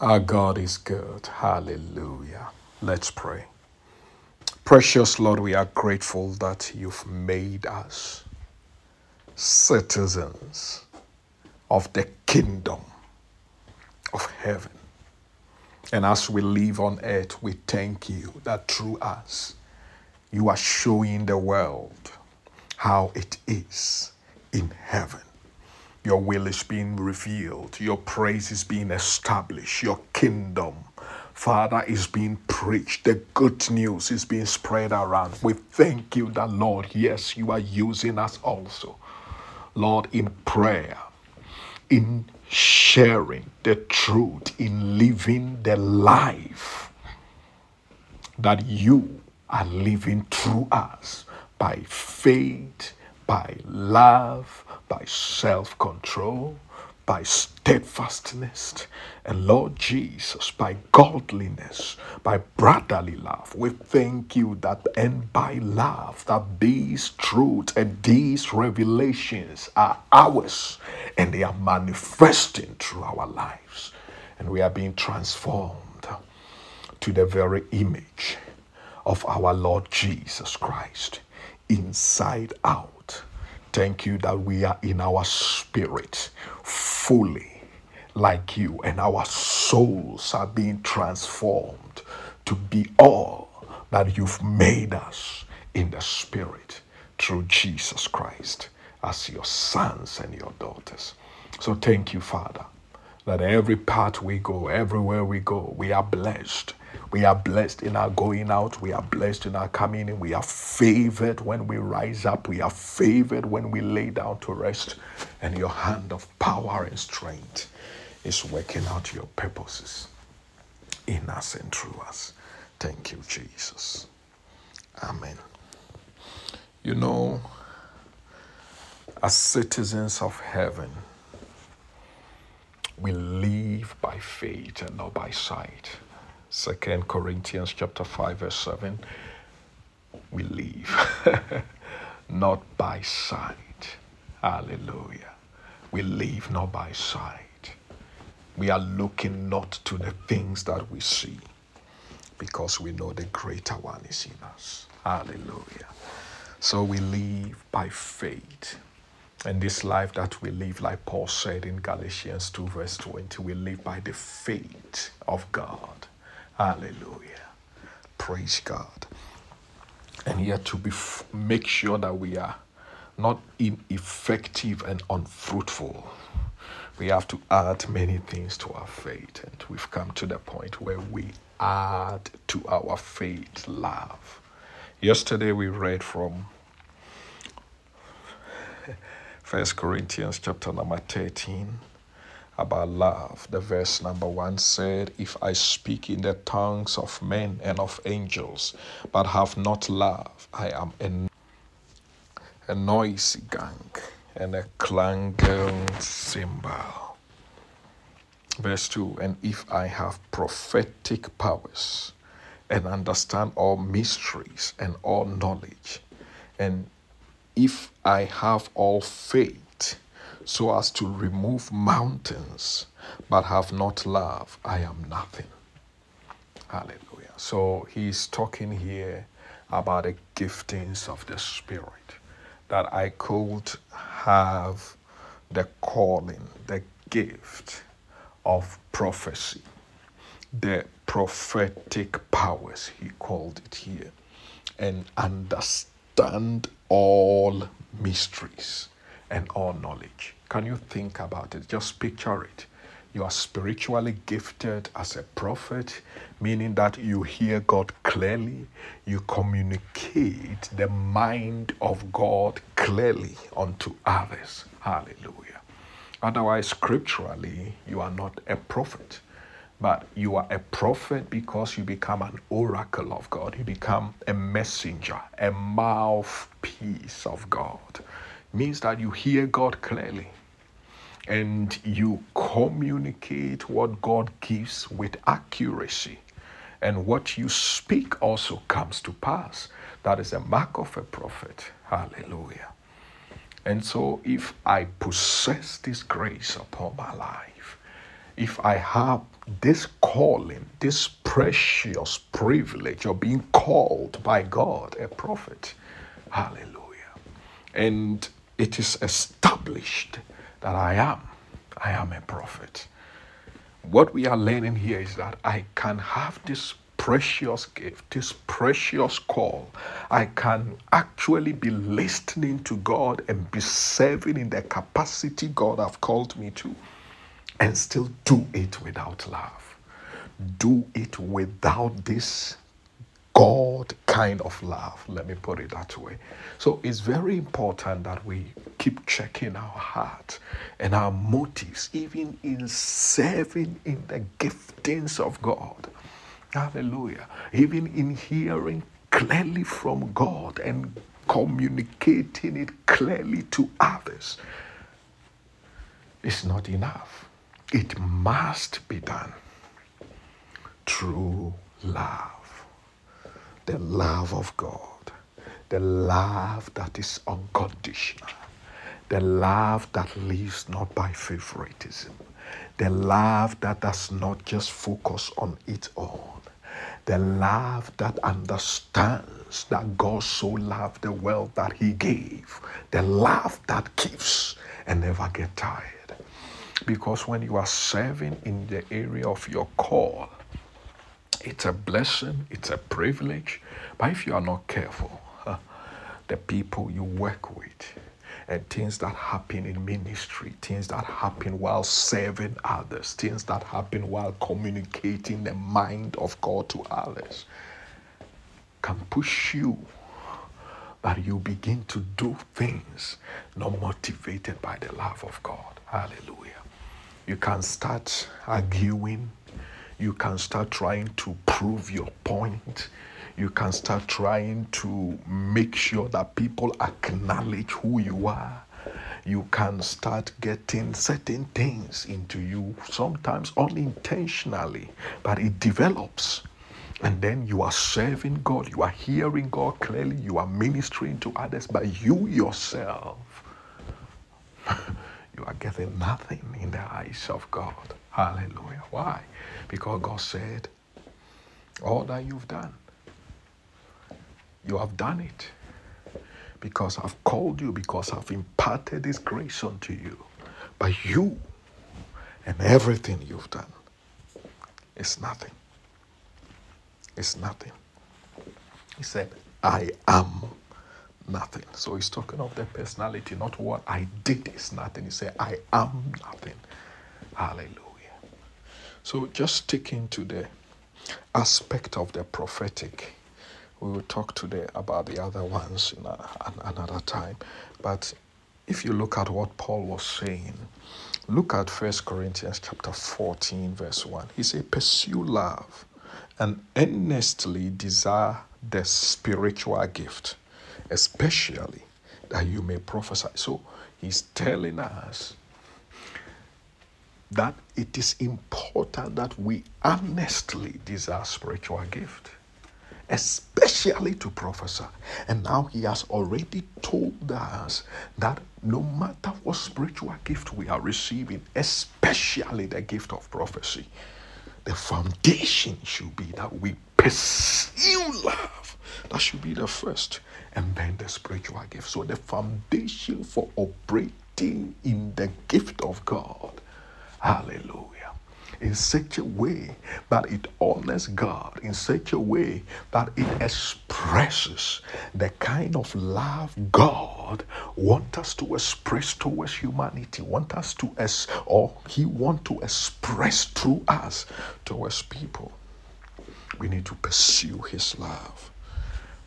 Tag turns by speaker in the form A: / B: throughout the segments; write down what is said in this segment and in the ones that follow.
A: Our God is good. Hallelujah. Let's pray. Precious Lord, we are grateful that you've made us citizens of the kingdom of heaven. And as we live on earth, we thank you that through us, you are showing the world how it is in heaven. Your will is being revealed, your praise is being established, your kingdom, Father, is being preached. The good news is being spread around. We thank you that, Lord, yes, you are using us also, Lord, in prayer, in sharing the truth, in living the life that you are living through us by faith, by love, by self control, by steadfastness, and Lord Jesus, by godliness, by brotherly love. We thank you that, and by love, that these truths and these revelations are ours and they are manifesting through our lives. And we are being transformed to the very image of our Lord Jesus Christ, inside out Thank you that we are in our spirit fully like you, and our souls are being transformed to be all that you've made us in the spirit through Jesus Christ as your sons and your daughters. So thank you, Father, that every part we go, everywhere we go, we are blessed we are blessed in our going out. We are blessed in our coming in. We are favored when we rise up. We are favored when we lay down to rest. And your hand of power and strength is working out your purposes in us and through us. Thank you, Jesus. Amen. You know, as citizens of heaven, we live by faith and not by sight. Second Corinthians chapter 5 verse 7 we live not by sight. Hallelujah. We live not by sight. We are looking not to the things that we see because we know the greater one is in us. Hallelujah. So we live by faith. And this life that we live, like Paul said in Galatians 2, verse 20, we live by the faith of God. Hallelujah. Praise God. And yet to be f- make sure that we are not ineffective and unfruitful. We have to add many things to our faith, and we've come to the point where we add to our faith love. Yesterday we read from First Corinthians chapter number 13 about love. The verse number one said, If I speak in the tongues of men and of angels, but have not love, I am a, a noisy gong and a clanging cymbal. Verse 2 And if I have prophetic powers and understand all mysteries and all knowledge, and if I have all faith, so as to remove mountains, but have not love, I am nothing. Hallelujah. So he's talking here about the giftings of the Spirit, that I could have the calling, the gift of prophecy, the prophetic powers, he called it here, and understand all mysteries and all knowledge. Can you think about it? Just picture it. You are spiritually gifted as a prophet, meaning that you hear God clearly, you communicate the mind of God clearly unto others. Hallelujah. Otherwise, scripturally, you are not a prophet, but you are a prophet because you become an oracle of God. You become a messenger, a mouthpiece of God. Means that you hear God clearly and you communicate what God gives with accuracy. And what you speak also comes to pass. That is a mark of a prophet. Hallelujah. And so, if I possess this grace upon my life, if I have this calling, this precious privilege of being called by God a prophet, hallelujah. And it is established that I am, I am a prophet. What we are learning here is that I can have this precious gift, this precious call. I can actually be listening to God and be serving in the capacity God have called me to and still do it without love. Do it without this kind of love. Let me put it that way. So it's very important that we keep checking our heart and our motives, even in serving in the giftings of God. Hallelujah. Even in hearing clearly from God and communicating it clearly to others is not enough. It must be done through love. The love of God. The love that is unconditional. The love that lives not by favoritism. The love that does not just focus on its own the love that understands that God so loved the world that he gave, the love that keeps and never get tired. Because when you are serving in the area of your call, it's a blessing, it's a privilege, but if you are not careful, the people you work with, and things that happen in ministry, things that happen while serving others, things that happen while communicating the mind of God to others can push you that you begin to do things not motivated by the love of God. Hallelujah. You can start arguing, you can start trying to prove your point you can start trying to make sure that people acknowledge who you are. You can start getting certain things into you, sometimes unintentionally, but it develops. And then you are serving God, you are hearing God clearly, you are ministering to others, but you yourself, you are getting nothing in the eyes of God. Hallelujah. Why? Because God said, All that you've done, you have done it because I've called you, because I've imparted this grace unto you. But you and everything you've done is nothing. It's nothing. He said, I am nothing. So he's talking of the personality, not what I did is nothing. He said, I am nothing. Hallelujah. So just sticking to the aspect of the prophetic we will talk today about the other ones in a, another time. But if you look at what Paul was saying, look at 1 Corinthians chapter 14, verse 1. He said, Pursue love and earnestly desire the spiritual gift, especially that you may prophesy. So he's telling us that it is important that we earnestly desire spiritual gift especially to prophesy. And now he has already told us that no matter what spiritual gift we are receiving, especially the gift of prophecy, the foundation should be that we pursue love. That should be the first. And then the spiritual gift. So the foundation for operating in the gift of God. Hallelujah in such a way that it honors God, in such a way that it expresses the kind of love God wants us to express towards humanity, want us to as or He want to express through us towards people. We need to pursue His love.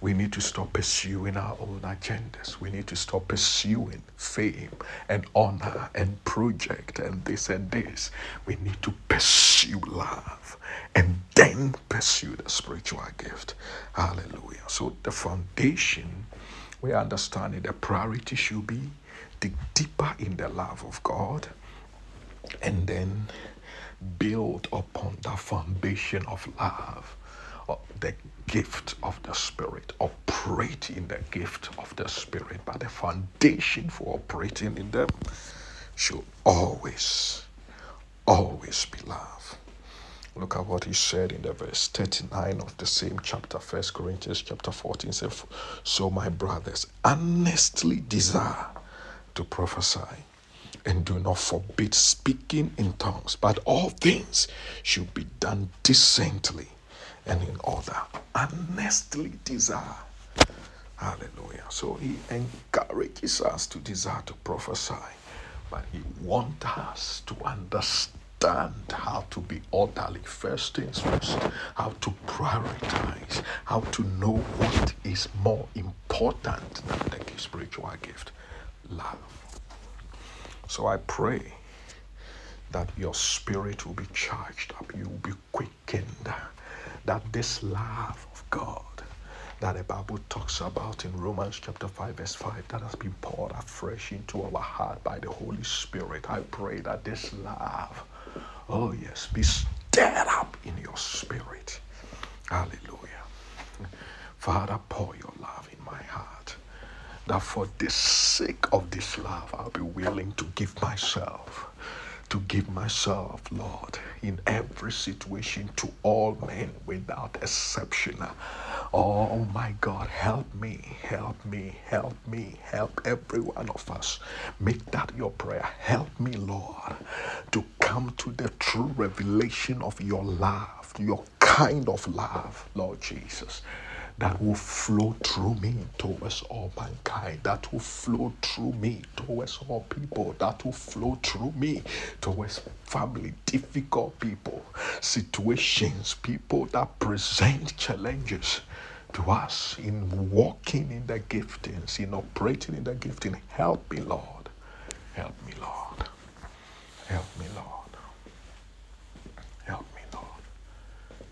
A: We need to stop pursuing our own agendas. We need to stop pursuing fame and honor and project and this and this. We need to pursue love and then pursue the spiritual gift. Hallelujah. So the foundation, we understand it, the priority should be dig deeper in the love of God and then build upon the foundation of love, the gift of the Spirit, operate in the gift of the Spirit, but the foundation for operating in them should always, always be love. Look at what he said in the verse 39 of the same chapter, First Corinthians chapter 14. Says, so my brothers, earnestly desire to prophesy and do not forbid speaking in tongues, but all things should be done decently and in order. Earnestly desire. Hallelujah. So he encourages us to desire to prophesy, but he wants us to understand how to be orderly. First things first, how to prioritize, how to know what is more important than the spiritual gift love. So I pray that your spirit will be charged up, you will be quickened, that this love of God that the Bible talks about in Romans chapter 5, verse 5, that has been poured afresh into our heart by the Holy Spirit. I pray that this love, oh yes, be stirred up in your spirit. Hallelujah. Father, pour your love in my heart. That for the sake of this love, I'll be willing to give myself to give myself, Lord, in every situation to all men without exception. Oh my God, help me, help me, help me, help every one of us. Make that your prayer. Help me, Lord, to come to the true revelation of your love, your kind of love, Lord Jesus that will flow through me towards all mankind, that will flow through me towards all people, that will flow through me towards family, difficult people, situations, people that present challenges to us in walking in the giftings, in operating in the gifting. Help me, Lord. Help me, Lord. Help me, Lord. Help me, Lord.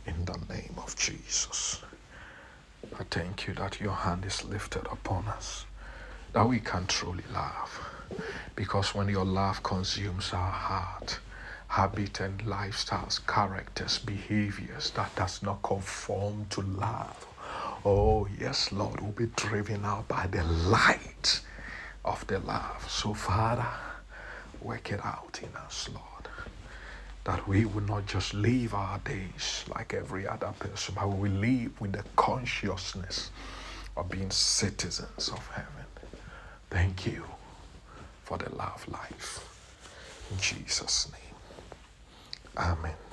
A: In the name of Jesus. I thank you that your hand is lifted upon us, that we can truly love. Because when your love consumes our heart, habit and lifestyles, characters, behaviors that does not conform to love, oh yes, Lord, we'll be driven out by the light of the love. So, Father, work it out in us, Lord that we will not just live our days like every other person, but we live with the consciousness of being citizens of heaven. Thank you for the love life. In Jesus' name. Amen.